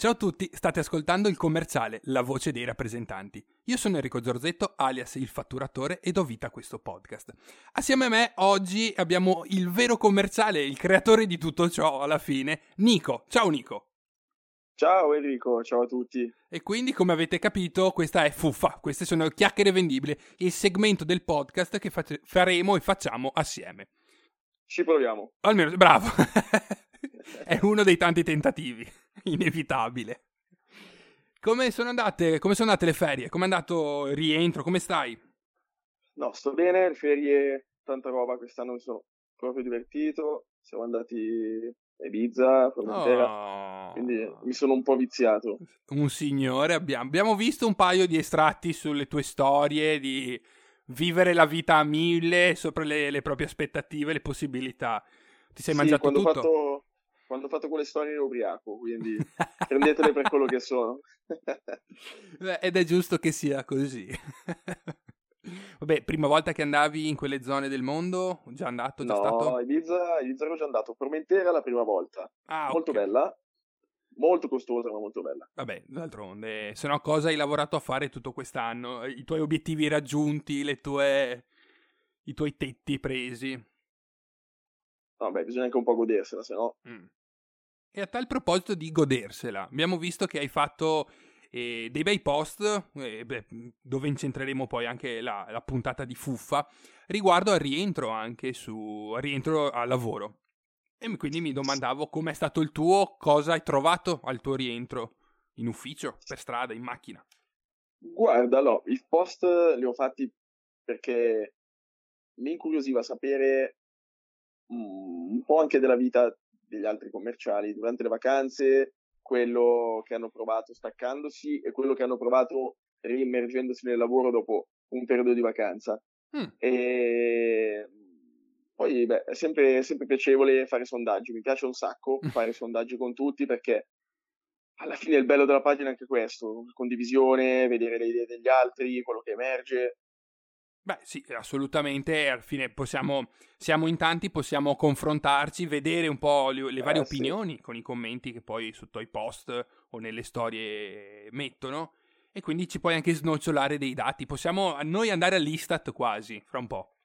Ciao a tutti, state ascoltando il commerciale, la voce dei rappresentanti. Io sono Enrico Zorzetto, alias il fatturatore, e do vita a questo podcast. Assieme a me oggi abbiamo il vero commerciale, il creatore di tutto ciò alla fine, Nico. Ciao Nico. Ciao Enrico, ciao a tutti. E quindi, come avete capito, questa è Fuffa, queste sono chiacchiere vendibili, il segmento del podcast che face- faremo e facciamo assieme. Ci proviamo. Almeno, bravo. è uno dei tanti tentativi. inevitabile. Come sono andate, come sono andate le ferie? Come è andato il rientro? Come stai? No, sto bene, le ferie, tanta roba, quest'anno mi sono proprio divertito, siamo andati a Ibiza, Formentera, oh. quindi mi sono un po' viziato. Un signore, abbiamo, abbiamo visto un paio di estratti sulle tue storie, di vivere la vita a mille, sopra le, le proprie aspettative, le possibilità. Ti sei sì, mangiato tutto? Fatto quando ho fatto quelle storie ero ubriaco, quindi prendetele per quello che sono. Beh, ed è giusto che sia così. Vabbè, prima volta che andavi in quelle zone del mondo? Già andato? Già no, stato? Ibiza, Ibiza ero già andato. Formentera la prima volta. Ah, molto okay. bella. Molto costosa, ma molto bella. Vabbè, d'altronde, se no cosa hai lavorato a fare tutto quest'anno? I tuoi obiettivi raggiunti, le tue... i tuoi tetti presi? Vabbè, bisogna anche un po' godersela, se no... Mm. E a tal proposito di godersela, abbiamo visto che hai fatto eh, dei bei post, eh, beh, dove incentreremo poi anche la, la, puntata di fuffa, riguardo al rientro anche su al rientro al lavoro. E quindi mi domandavo com'è stato il tuo, cosa hai trovato al tuo rientro in ufficio, per strada, in macchina. Guarda, no, i post li ho fatti perché mi incuriosiva sapere mm, un po' anche della vita degli altri commerciali durante le vacanze, quello che hanno provato staccandosi e quello che hanno provato riimmergendosi nel lavoro dopo un periodo di vacanza. Mm. E poi beh, è sempre, sempre piacevole fare sondaggi, mi piace un sacco fare sondaggi con tutti perché alla fine il bello della pagina è anche questo, condivisione, vedere le idee degli altri, quello che emerge. Beh, sì, assolutamente. Alla fine possiamo, siamo in tanti, possiamo confrontarci, vedere un po' le, le varie eh, opinioni sì. con i commenti che poi sotto i post o nelle storie mettono. E quindi ci puoi anche snocciolare dei dati. Possiamo noi andare all'Istat quasi, fra un po'.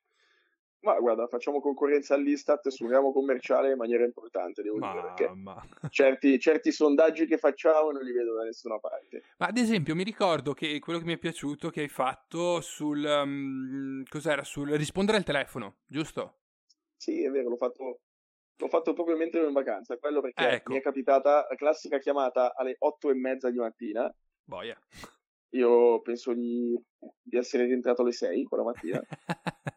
Ma guarda, facciamo concorrenza all'Istat sul ramo commerciale in maniera importante, devo ma, dire, perché ma... certi, certi, sondaggi che facciamo non li vedo da nessuna parte. Ma ad esempio mi ricordo che quello che mi è piaciuto che hai fatto sul, um, cos'era, sul rispondere al telefono, giusto? Sì, è vero, l'ho fatto, l'ho fatto proprio mentre ero in vacanza, quello perché ecco. mi è capitata la classica chiamata alle otto e mezza di mattina. Boia. Io penso di, di essere rientrato alle sei quella mattina.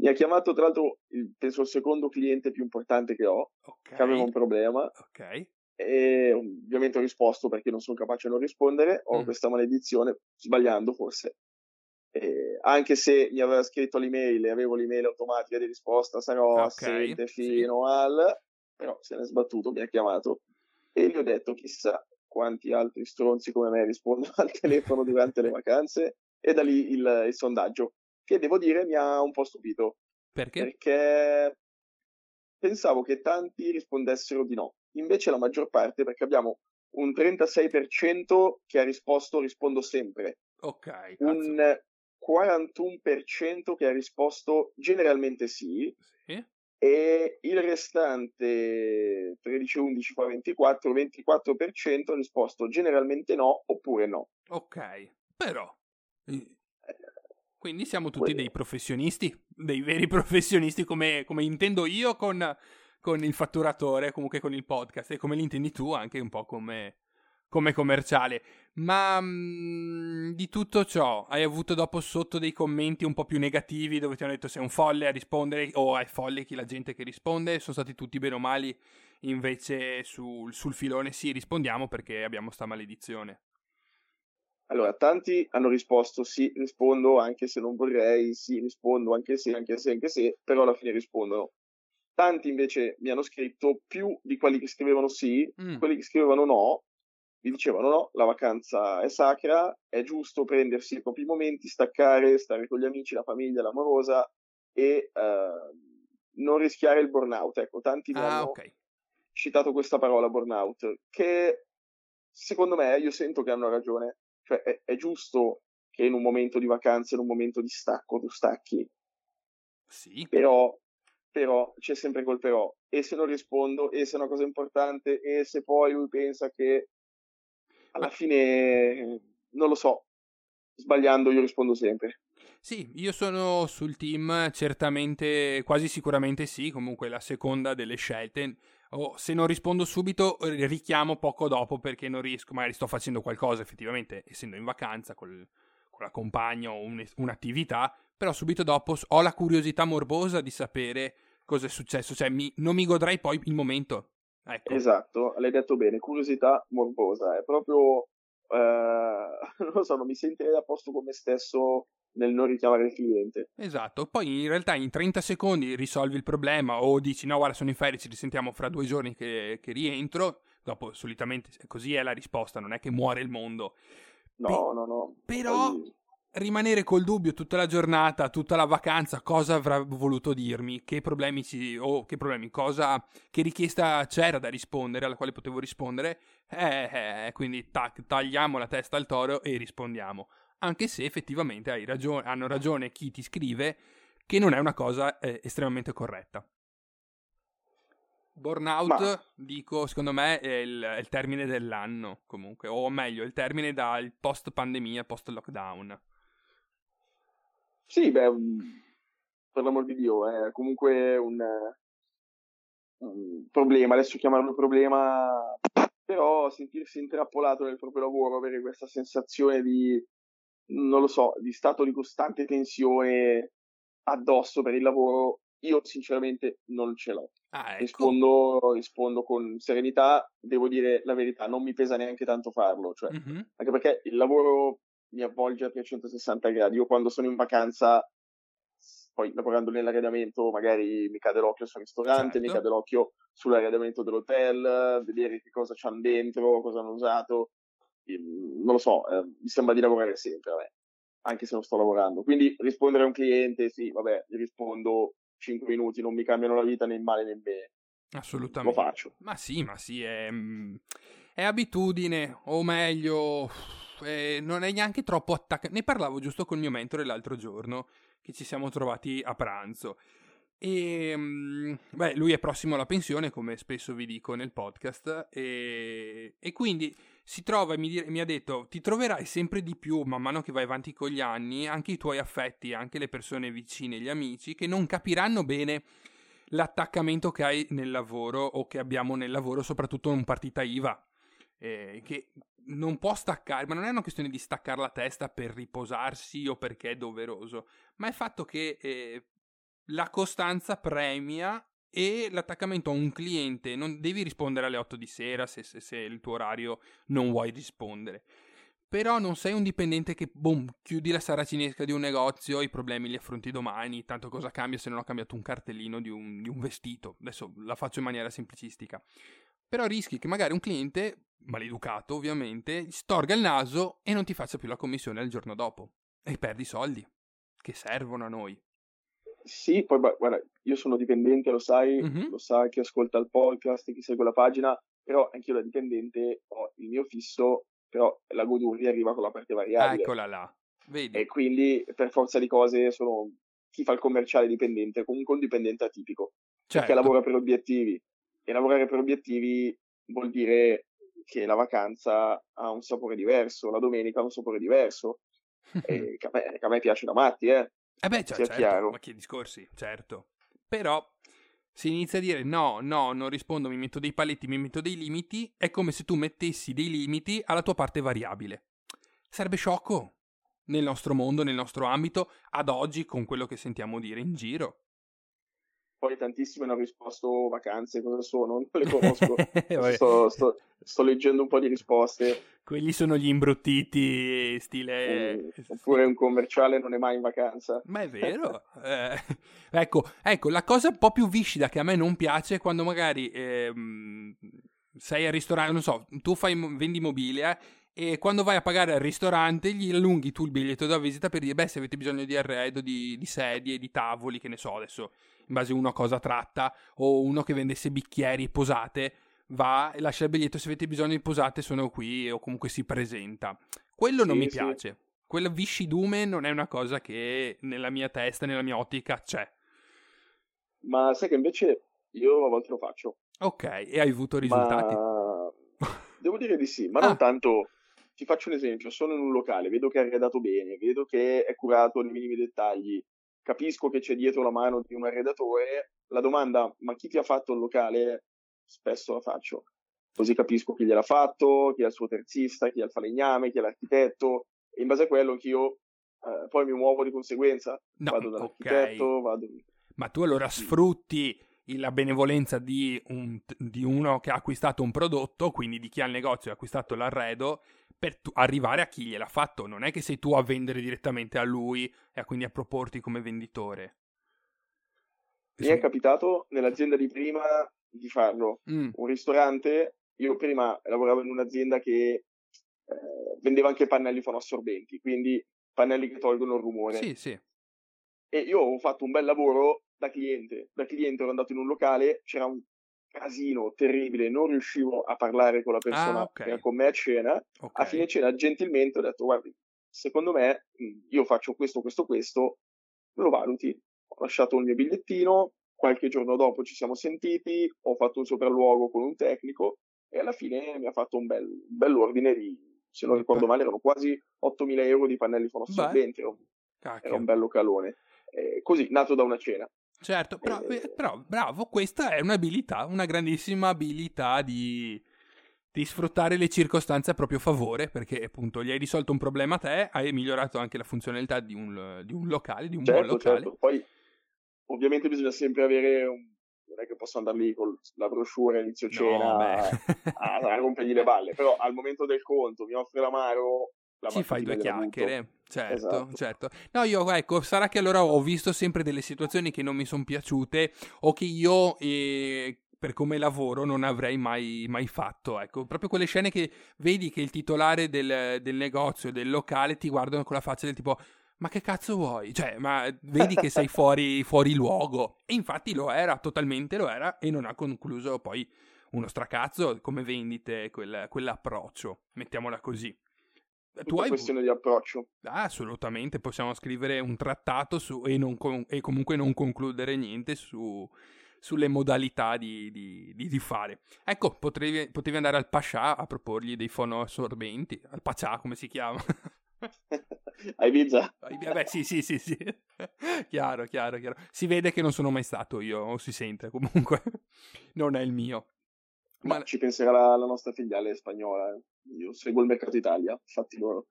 Mi ha chiamato, tra l'altro, il, penso il secondo cliente più importante che ho, okay. che aveva un problema. Ok. E ovviamente ho risposto perché non sono capace di non rispondere. Ho mm. questa maledizione, sbagliando forse. E anche se mi aveva scritto l'email e avevo l'email automatica di risposta, sarò okay. assente fino sì. al. Però se ne è sbattuto, mi ha chiamato e gli ho detto: chissà quanti altri stronzi come me rispondono al telefono durante le vacanze. E da lì il, il sondaggio che devo dire mi ha un po' stupito. Perché? Perché pensavo che tanti rispondessero di no, invece la maggior parte, perché abbiamo un 36% che ha risposto rispondo sempre. Ok. Cazzo. Un 41% che ha risposto generalmente sì. Sì. E il restante 13, 11, 24, 24% ha risposto generalmente no oppure no. Ok, però quindi siamo tutti dei professionisti, dei veri professionisti come, come intendo io con, con, il fatturatore, comunque con il podcast, e come li intendi tu anche un po' come, come commerciale. Ma mh, mm, di tutto ciò, hai avuto dopo sotto dei commenti un po' più negativi dove ti hanno detto sei un folle a rispondere o è folle chi la gente che risponde? Sono stati tutti bene o mali? Invece sul, sul filone sì, rispondiamo perché abbiamo sta maledizione. Allora, tanti hanno risposto sì, rispondo anche se non vorrei, sì, rispondo anche se, anche se, anche se, però alla fine rispondono. Tanti invece mi hanno scritto più di quelli che scrivevano sì, mm. quelli che scrivevano no, mi dicevano no, la vacanza è sacra, è giusto prendersi i propri momenti, staccare, stare con gli amici, la famiglia, l'amorosa e uh, non rischiare il burnout. Ecco, tanti mi ah, hanno okay. citato questa parola burnout, che secondo me, io sento che hanno ragione. Cioè, è, è giusto che in un momento di vacanza, in un momento di stacco, tu stacchi. Sì. Però, però c'è sempre quel però. E se non rispondo, e se è una cosa importante, e se poi lui pensa che alla fine, non lo so, sbagliando io rispondo sempre. Sì, io sono sul team, certamente, quasi sicuramente sì, comunque la seconda delle scelte. O se non rispondo subito, richiamo poco dopo perché non riesco, magari sto facendo qualcosa effettivamente, essendo in vacanza col, con la compagna o un, un'attività, però subito dopo ho la curiosità morbosa di sapere cosa è successo, cioè mi, non mi godrei poi il momento. Ecco. Esatto, l'hai detto bene, curiosità morbosa, è proprio, eh, non lo so, non mi sentirei a posto con me stesso nel non richiamare il cliente. Esatto, poi in realtà in 30 secondi risolvi il problema o dici no guarda sono in ferie, ci risentiamo fra due giorni che, che rientro, dopo solitamente così è la risposta, non è che muore il mondo. No, Pe- no, no. Però poi... rimanere col dubbio tutta la giornata, tutta la vacanza, cosa avrà voluto dirmi, che problemi ci... o che problemi, cosa... che richiesta c'era da rispondere, alla quale potevo rispondere, eh, eh, quindi tac, tagliamo la testa al toro e rispondiamo anche se effettivamente ragione, hanno ragione chi ti scrive che non è una cosa eh, estremamente corretta. Burnout, Ma... dico, secondo me è il, è il, termine dell'anno, comunque, o meglio, il termine dal post pandemia, post lockdown. Sì, beh, mm, per l'amor di Dio, è comunque un, un problema, adesso chiamarlo problema, però sentirsi intrappolato nel proprio lavoro, avere questa sensazione di non lo so, di stato di costante tensione addosso per il lavoro, io sinceramente non ce l'ho. Ah, ecco. rispondo, rispondo, con serenità, devo dire la verità, non mi pesa neanche tanto farlo, cioè, mm-hmm. anche perché il lavoro mi avvolge a 360 gradi. Io quando sono in vacanza, poi lavorando nell'arredamento, magari mi cade l'occhio sul ristorante, certo. mi cade l'occhio sull'arredamento dell'hotel, vedere che cosa c'hanno dentro, cosa hanno usato non lo so, eh, mi sembra di lavorare sempre, vabbè, anche se non sto lavorando. Quindi rispondere a un cliente, sì, vabbè, gli rispondo 5 minuti, non mi cambiano la vita né in male né in bene. Assolutamente. Lo faccio. Ma sì, ma sì, è, mm, è abitudine, o meglio, eh, non è neanche troppo attaccato. Ne parlavo giusto col mio mentore l'altro giorno, che ci siamo trovati a pranzo. E mm, beh, lui è prossimo alla pensione, come spesso vi dico nel podcast, e, e quindi si trova e mi, mi, ha detto: Ti troverai sempre di più man mano che vai avanti con gli anni, anche i tuoi affetti, anche le persone vicine, gli amici, che non capiranno bene l'attaccamento che hai nel lavoro o che abbiamo nel lavoro, soprattutto in partita IVA. Eh, che non può staccare, ma non è una questione di staccare la testa per riposarsi o perché è doveroso, ma è il fatto che eh, la costanza premia e l'attaccamento a un cliente non devi rispondere alle 8 di sera se, se, se il tuo orario non vuoi rispondere. Però non sei un dipendente che, boom, chiudi la saracinesca di un negozio, i problemi li affronti domani, tanto cosa cambia se non ho cambiato un cartellino di un, di un vestito. Adesso la faccio in maniera semplicistica. Però rischi che magari un cliente, maleducato ovviamente, storga il naso e non ti faccia più la commissione il giorno dopo. E perdi soldi, che servono a noi. Sì, poi guarda, io sono dipendente, lo sai, mm-hmm. lo sa chi ascolta il podcast, chi segue la pagina, però anch'io da dipendente ho il mio fisso, però la goduria arriva con la parte variabile. Eccola là, vedi. E quindi per forza di cose sono chi fa il commerciale dipendente, comunque un dipendente atipico, certo. perché lavora per obiettivi. E lavorare per obiettivi vuol dire che la vacanza ha un sapore diverso, la domenica ha un sapore diverso, e che a, me, che a me piace da matti, eh. Eh beh, cioè, certo, ma che discorsi, certo. Però se inizia a dire no, no, non rispondo, mi metto dei paletti, mi metto dei limiti, è come se tu mettessi dei limiti alla tua parte variabile. Sarebbe sciocco nel nostro mondo, nel nostro ambito, ad oggi, con quello che sentiamo dire in giro. Poi tantissime hanno risposto vacanze, cosa sono? Non le conosco. sto, sto, sto, leggendo un po' di risposte. Quelli sono gli imbruttiti stile... Mm, oppure un commerciale non è mai in vacanza. Ma è vero. eh, ecco, ecco, la cosa un po' più viscida che a me non piace è quando magari ehm, sei al ristorante, non so, tu fai, vendi mobile eh, e quando vai a pagare al ristorante gli allunghi tu il biglietto da visita per dire, beh, se avete bisogno di arredo, di, di sedie, di tavoli, che ne so adesso in base a uno a cosa tratta, o uno che vendesse bicchieri e posate, va e lascia il biglietto se avete bisogno di posate sono qui o comunque si presenta. Quello non Sì, mi sì. piace. Quella viscidume non è una cosa che nella mia testa, nella mia ottica c'è. Ma sai che invece io a volte lo faccio. Ok, e hai avuto risultati? Ma devo dire di sì, ma Ah. non tanto. Ti faccio un esempio, sono in un locale, vedo che è arredato bene, vedo che è curato nei minimi dettagli, capisco che c'è dietro la mano di un arredatore, la domanda ma chi ti ha fatto il locale spesso la faccio. Così capisco chi gliel'ha fatto, chi è il suo terzista, chi è il falegname, chi è l'architetto, e in base a quello anch'io eh, poi mi muovo di conseguenza. No, vado ok. dall'architetto, vado... Ma tu allora sfrutti la benevolenza di, un- di uno che ha acquistato un prodotto, quindi di chi ha il negozio e ha acquistato l'arredo, per tu- arrivare a chi gliel'ha fatto. Non è che sei tu a vendere direttamente a lui e a quindi a proporti come venditore. Mi è capitato nell'azienda di prima di farlo. Mm, un ristorante, io prima lavoravo in un'azienda che eh, vendeva anche pannelli fonoassorbenti, quindi pannelli che tolgono il rumore. Sì, sì. E io ho fatto un bel lavoro da cliente. Da cliente ero andato in un locale, c'era un casino terribile, non riuscivo a parlare con la persona Ah, ok. che era con me a cena. Ok. A fine cena, gentilmente, ho detto, guardi, secondo me io faccio questo, questo, questo, lo valuti. Ho lasciato il mio bigliettino, qualche giorno dopo ci siamo sentiti, ho fatto un sopralluogo con un tecnico e alla fine mi ha fatto un bel, un bell'ordine di, se non ricordo male, erano quasi 8.000 euro di pannelli fonoassorbenti, era un, era un bello calone. Eh, così, nato da una cena. Certo, però, però, bravo, questa è un'abilità, una grandissima abilità di, di sfruttare le circostanze a proprio favore, perché appunto gli hai risolto un problema a te, hai migliorato anche la funzionalità di un, di un locale, di un buon Certo, locale. certo. Poi, ovviamente bisogna sempre avere un... Non è che posso andare lì con la brochure inizio No, cena a, a rompergli le balle, però al momento del conto mi offre l'amaro, la Ci fai due chiacchiere, certo, Esatto. certo. No, io ecco, sarà che allora ho visto sempre delle situazioni che non mi sono piaciute o che io, eh, per come lavoro, non avrei mai, mai fatto. Ecco, proprio quelle scene che vedi che il titolare del, del negozio, del locale, ti guardano con la faccia del tipo... Ma che cazzo vuoi? Cioè, ma vedi che sei fuori, fuori luogo. E infatti lo era, totalmente lo era, e non ha concluso poi uno stracazzo come vendite quel- quell'approccio. Mettiamola così. Tu Tutta hai, questione di approccio. Ah, assolutamente, possiamo scrivere un trattato su, e, non con- e comunque non concludere niente su- sulle modalità di, di- di- di fare. Ecco, potevi, potevi andare al Pascià a proporgli dei fonoassorbenti, al Paccià come si chiama. A Ibiza? Vabbè, sì, sì, sì, sì. chiaro, chiaro, chiaro. Si vede che non sono mai stato io, o si sente comunque. non è il mio. Ma Ma- ci penserà la, la nostra filiale spagnola. eh. Io seguo il mercato Italia, fatti loro.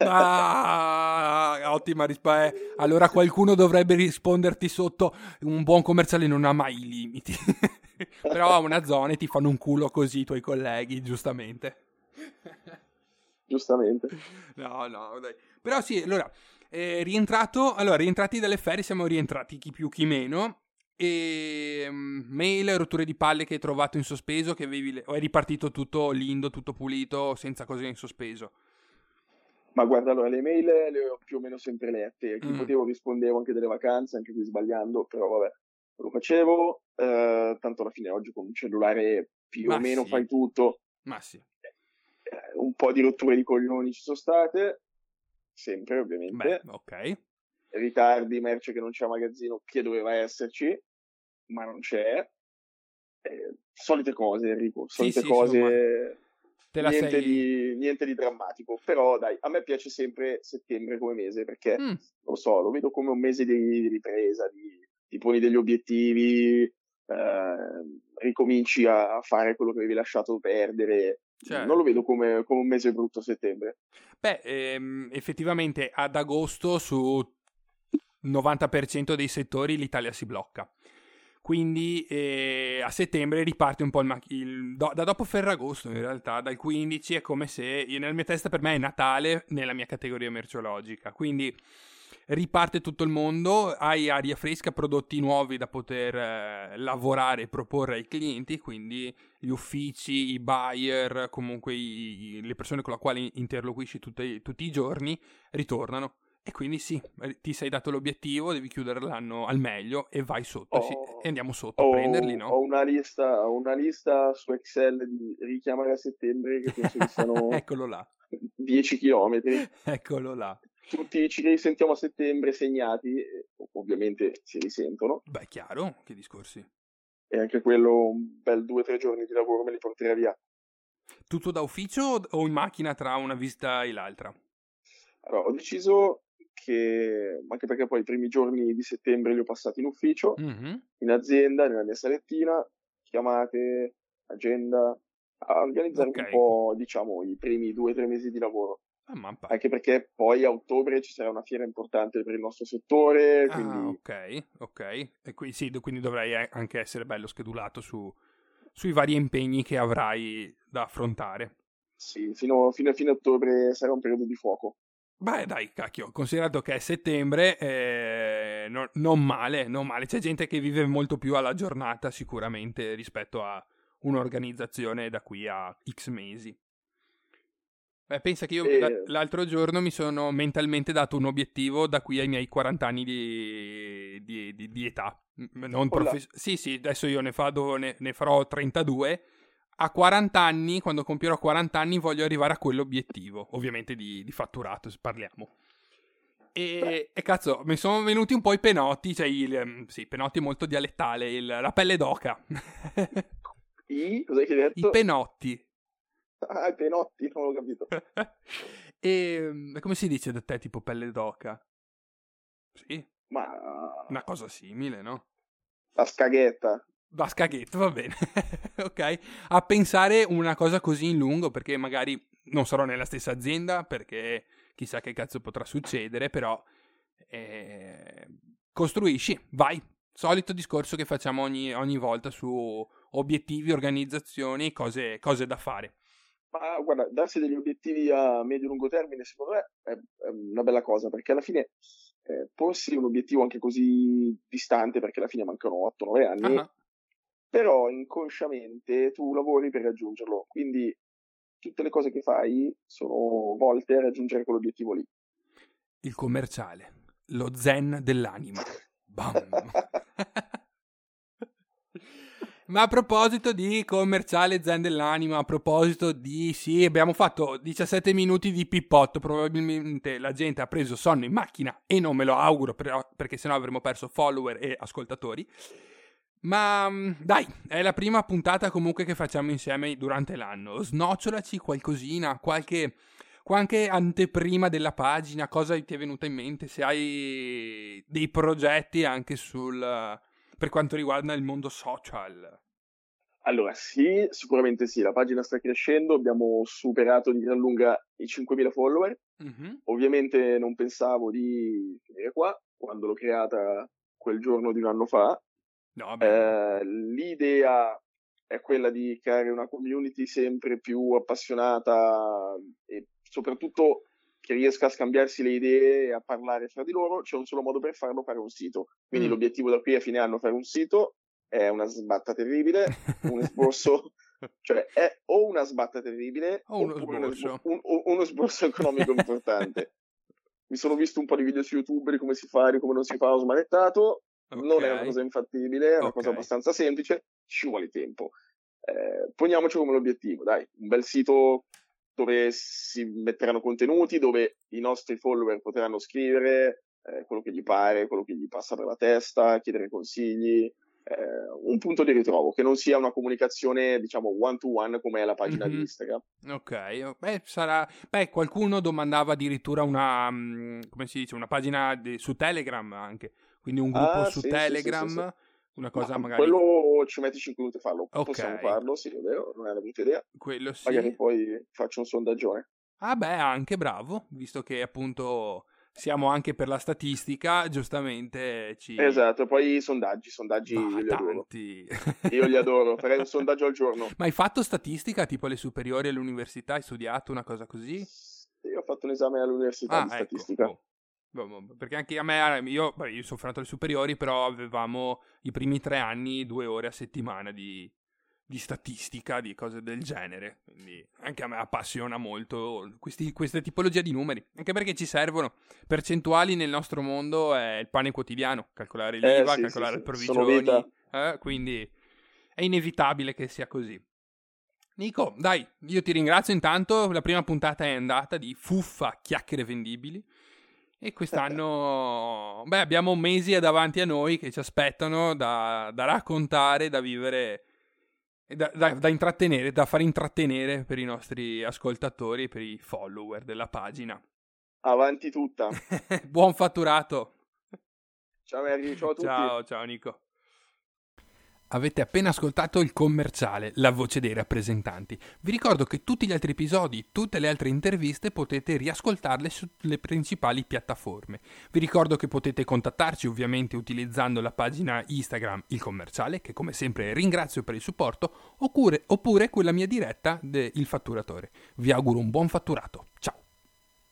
Ah, ottima risposta. allora qualcuno dovrebbe risponderti sotto. Un buon commerciale non ha mai i limiti. Però a una zona e ti fanno un culo così i tuoi colleghi, giustamente. Giustamente. No, no, dai. Però sì, allora, eh, rientrato, allora, rientrati dalle ferie, siamo rientrati chi più chi meno. E mm, mail, rotture di palle che hai trovato in sospeso, che avevi o è ripartito tutto lindo, tutto pulito, senza cose in sospeso. Ma guarda, allora, le mail le ho più o meno sempre lette. Chi Mm. potevo rispondevo anche delle vacanze, anche qui sbagliando, però vabbè, lo facevo. Eh, tanto alla fine oggi con un cellulare più Ma o meno sì. fai tutto. Ma sì. Eh, un po' di rotture di coglioni ci sono state, sempre ovviamente. Beh, ok. Ritardi, merce che non c'è a magazzino, che doveva esserci, ma non c'è. Eh, solite cose, Enrico, Sì, solite sì, cose. insomma, niente, sei... di, niente di drammatico, però dai, a me piace sempre settembre come mese perché Mm, lo so, lo vedo come un mese di, di ripresa, di, ti poni degli obiettivi, eh, ricominci a fare quello che avevi lasciato perdere. certo. Non lo vedo come, come un mese brutto settembre. Beh, ehm, effettivamente ad agosto su 90% dei settori l'Italia si blocca. Quindi eh, a settembre riparte un po' il, ma- il- do- da dopo Ferragosto in realtà, dal 15 è come se nella mia testa per me è Natale nella mia categoria merceologica. Quindi riparte tutto il mondo, hai aria fresca, prodotti nuovi da poter eh, lavorare e proporre ai clienti, quindi gli uffici, i buyer, comunque i- i- le persone con le quali interloquisci tutti, tutti i giorni ritornano E quindi sì, eh, ti sei dato l'obiettivo, devi chiudere l'anno al meglio e vai sotto. Ho- sì, e andiamo sotto Ho, a prenderli, no? ho una lista, ho una lista su Excel di richiamare a settembre che penso che siano Eccolo là, 10 km. eccolo là. Tutti ci risentiamo a settembre segnati, e ovviamente si risentono. Beh, chiaro, che discorsi. E anche quello, un bel 2-3 giorni di lavoro me li porterà via. Tutto da ufficio o in macchina tra una visita e l'altra? Allora, ho deciso che, anche perché poi i primi giorni di settembre li ho passati in ufficio, Mhm. in azienda, nella mia salettina, chiamate, agenda, a organizzare Ok. un po', diciamo, i primi due o tre mesi di lavoro. Ah, Anche perché poi a ottobre ci sarà una fiera importante per il nostro settore, Ah, quindi ok, ok. E qui, sì, quindi dovrai eh, anche essere bello schedulato su, sui vari impegni che avrai da affrontare. sì, fino, fino a fine ottobre sarà un periodo di fuoco. Beh, dai, cacchio, considerato che è settembre, eh, no- non male, non male. C'è gente che vive molto più alla giornata sicuramente rispetto a un'organizzazione da qui a X mesi. Beh, pensa che io E- l- l'altro giorno mi sono mentalmente dato un obiettivo da qui ai miei 40 anni di, di- di- di età. Non profes- sì, sì, adesso io ne, fado- ne- ne farò 32. A 40 anni, quando compierò 40 anni, voglio arrivare a quell'obiettivo. Ovviamente di, di fatturato, se parliamo. E, e cazzo, mi sono venuti un po' i penotti, cioè il, ehm, sì, penotti molto dialettale, il- la pelle d'oca. I, I penotti. ah, i penotti, non l'ho capito. e ehm, come si dice da te, tipo pelle d'oca? Sì, Ma una cosa simile, no? la scaghetta. Da scaghetto, va bene. ok. A pensare una cosa così in lungo, perché magari non sarò nella stessa azienda, perché chissà che cazzo potrà succedere, però eh, costruisci, vai. Solito discorso che facciamo ogni, ogni volta su obiettivi, organizzazioni, cose, cose da fare. Ma guarda, darsi degli obiettivi a medio-lungo termine, secondo me, è, è una bella cosa, perché alla fine eh, porsi un obiettivo anche così distante, perché alla fine mancano 8-9 anni, Ah, però inconsciamente tu lavori per raggiungerlo, quindi tutte le cose che fai sono volte a raggiungere quell'obiettivo lì. il commerciale, lo zen dell'anima. Bam. Ma a proposito di commerciale zen dell'anima, a proposito di sì, abbiamo fatto 17 minuti di pippotto, probabilmente la gente ha preso sonno in macchina e non me lo auguro però, perché sennò avremmo perso follower e ascoltatori. Ma mm, dai, è la prima puntata comunque che facciamo insieme durante l'anno. Snocciolaci qualcosina, qualche qualche anteprima della pagina, cosa ti è venuta in mente? Se hai dei progetti anche sul per quanto riguarda il mondo social. Allora, sì, sicuramente sì, la pagina sta crescendo, abbiamo superato di gran lunga i 5.000 follower. Mhm. Ovviamente non pensavo di finire qua, quando l'ho creata quel giorno di un anno fa. No. Eh, l'idea è quella di creare una community sempre più appassionata e soprattutto che riesca a scambiarsi le idee e a parlare fra di loro. C'è un solo modo per farlo, fare un sito. Quindi Mm. l'obiettivo da qui a fine anno è fare un sito. È una sbatta terribile, un esborso, cioè è o una sbatta terribile O uno sborso. un- un- uno sborso economico importante. Mi sono visto un po' di video su YouTube di come si fa, di come non si fa, ho smanettato. Non è una cosa infattibile, è una cosa Ok. abbastanza semplice, ci vuole tempo. Eh, poniamoci come l'obiettivo, dai, un bel sito dove si metteranno contenuti, dove i nostri follower potranno scrivere eh, quello che gli pare, quello che gli passa per la testa, chiedere consigli, eh, un punto di ritrovo, che non sia una comunicazione, diciamo, one to one come è la pagina Mhm. di Instagram. Ok, beh, sarà. Beh, qualcuno domandava addirittura una. mm, come si dice? Una pagina di- su Telegram anche. Quindi un gruppo Ah, su sì, sì, Telegram. sì, sì, Una cosa Ma magari. Quello ci metti 5 minuti a farlo, Ok. possiamo farlo, sì, è vero, non è una brutta idea. quello sì. Magari poi faccio un sondaggione. Ah, beh, anche bravo, visto che appunto siamo anche per la statistica, giustamente ci. Esatto, poi i sondaggi, sondaggi Ma io li adoro. tanti. Io li adoro, farei un sondaggio al giorno. Ma hai fatto statistica tipo alle superiori all'università? Hai studiato una cosa così? Io ho fatto un esame all'università di Ah, ecco. statistica. boh, Perché anche a me, io, beh, io sono frenato alle superiori, però avevamo i primi tre anni due ore a settimana di, di statistica, di cose del genere. Quindi anche a me appassiona molto questi, queste tipologie di numeri, anche perché ci servono. Percentuali nel nostro mondo è il pane quotidiano, calcolare l'IVA, eh, sì, calcolare sì, le provvigioni, eh, quindi è inevitabile che sia così. Nico, dai, io ti ringrazio intanto, la prima puntata è andata di fuffa chiacchiere vendibili. E quest'anno, beh, abbiamo mesi davanti a noi che ci aspettano da, da raccontare, da vivere da, da, da, intrattenere, da far intrattenere per i nostri ascoltatori, per i follower della pagina. Avanti tutta. Buon fatturato. Ciao Mary, ciao a tutti. Ciao, ciao Nico. Avete appena ascoltato il commerciale, la voce dei rappresentanti. Vi ricordo che tutti gli altri episodi, tutte le altre interviste potete riascoltarle sulle principali piattaforme. Vi ricordo che potete contattarci ovviamente utilizzando la pagina Instagram Il Commerciale, che come sempre ringrazio per il supporto, oppure, oppure quella mia diretta del Fatturatore. Vi auguro un buon fatturato. Ciao!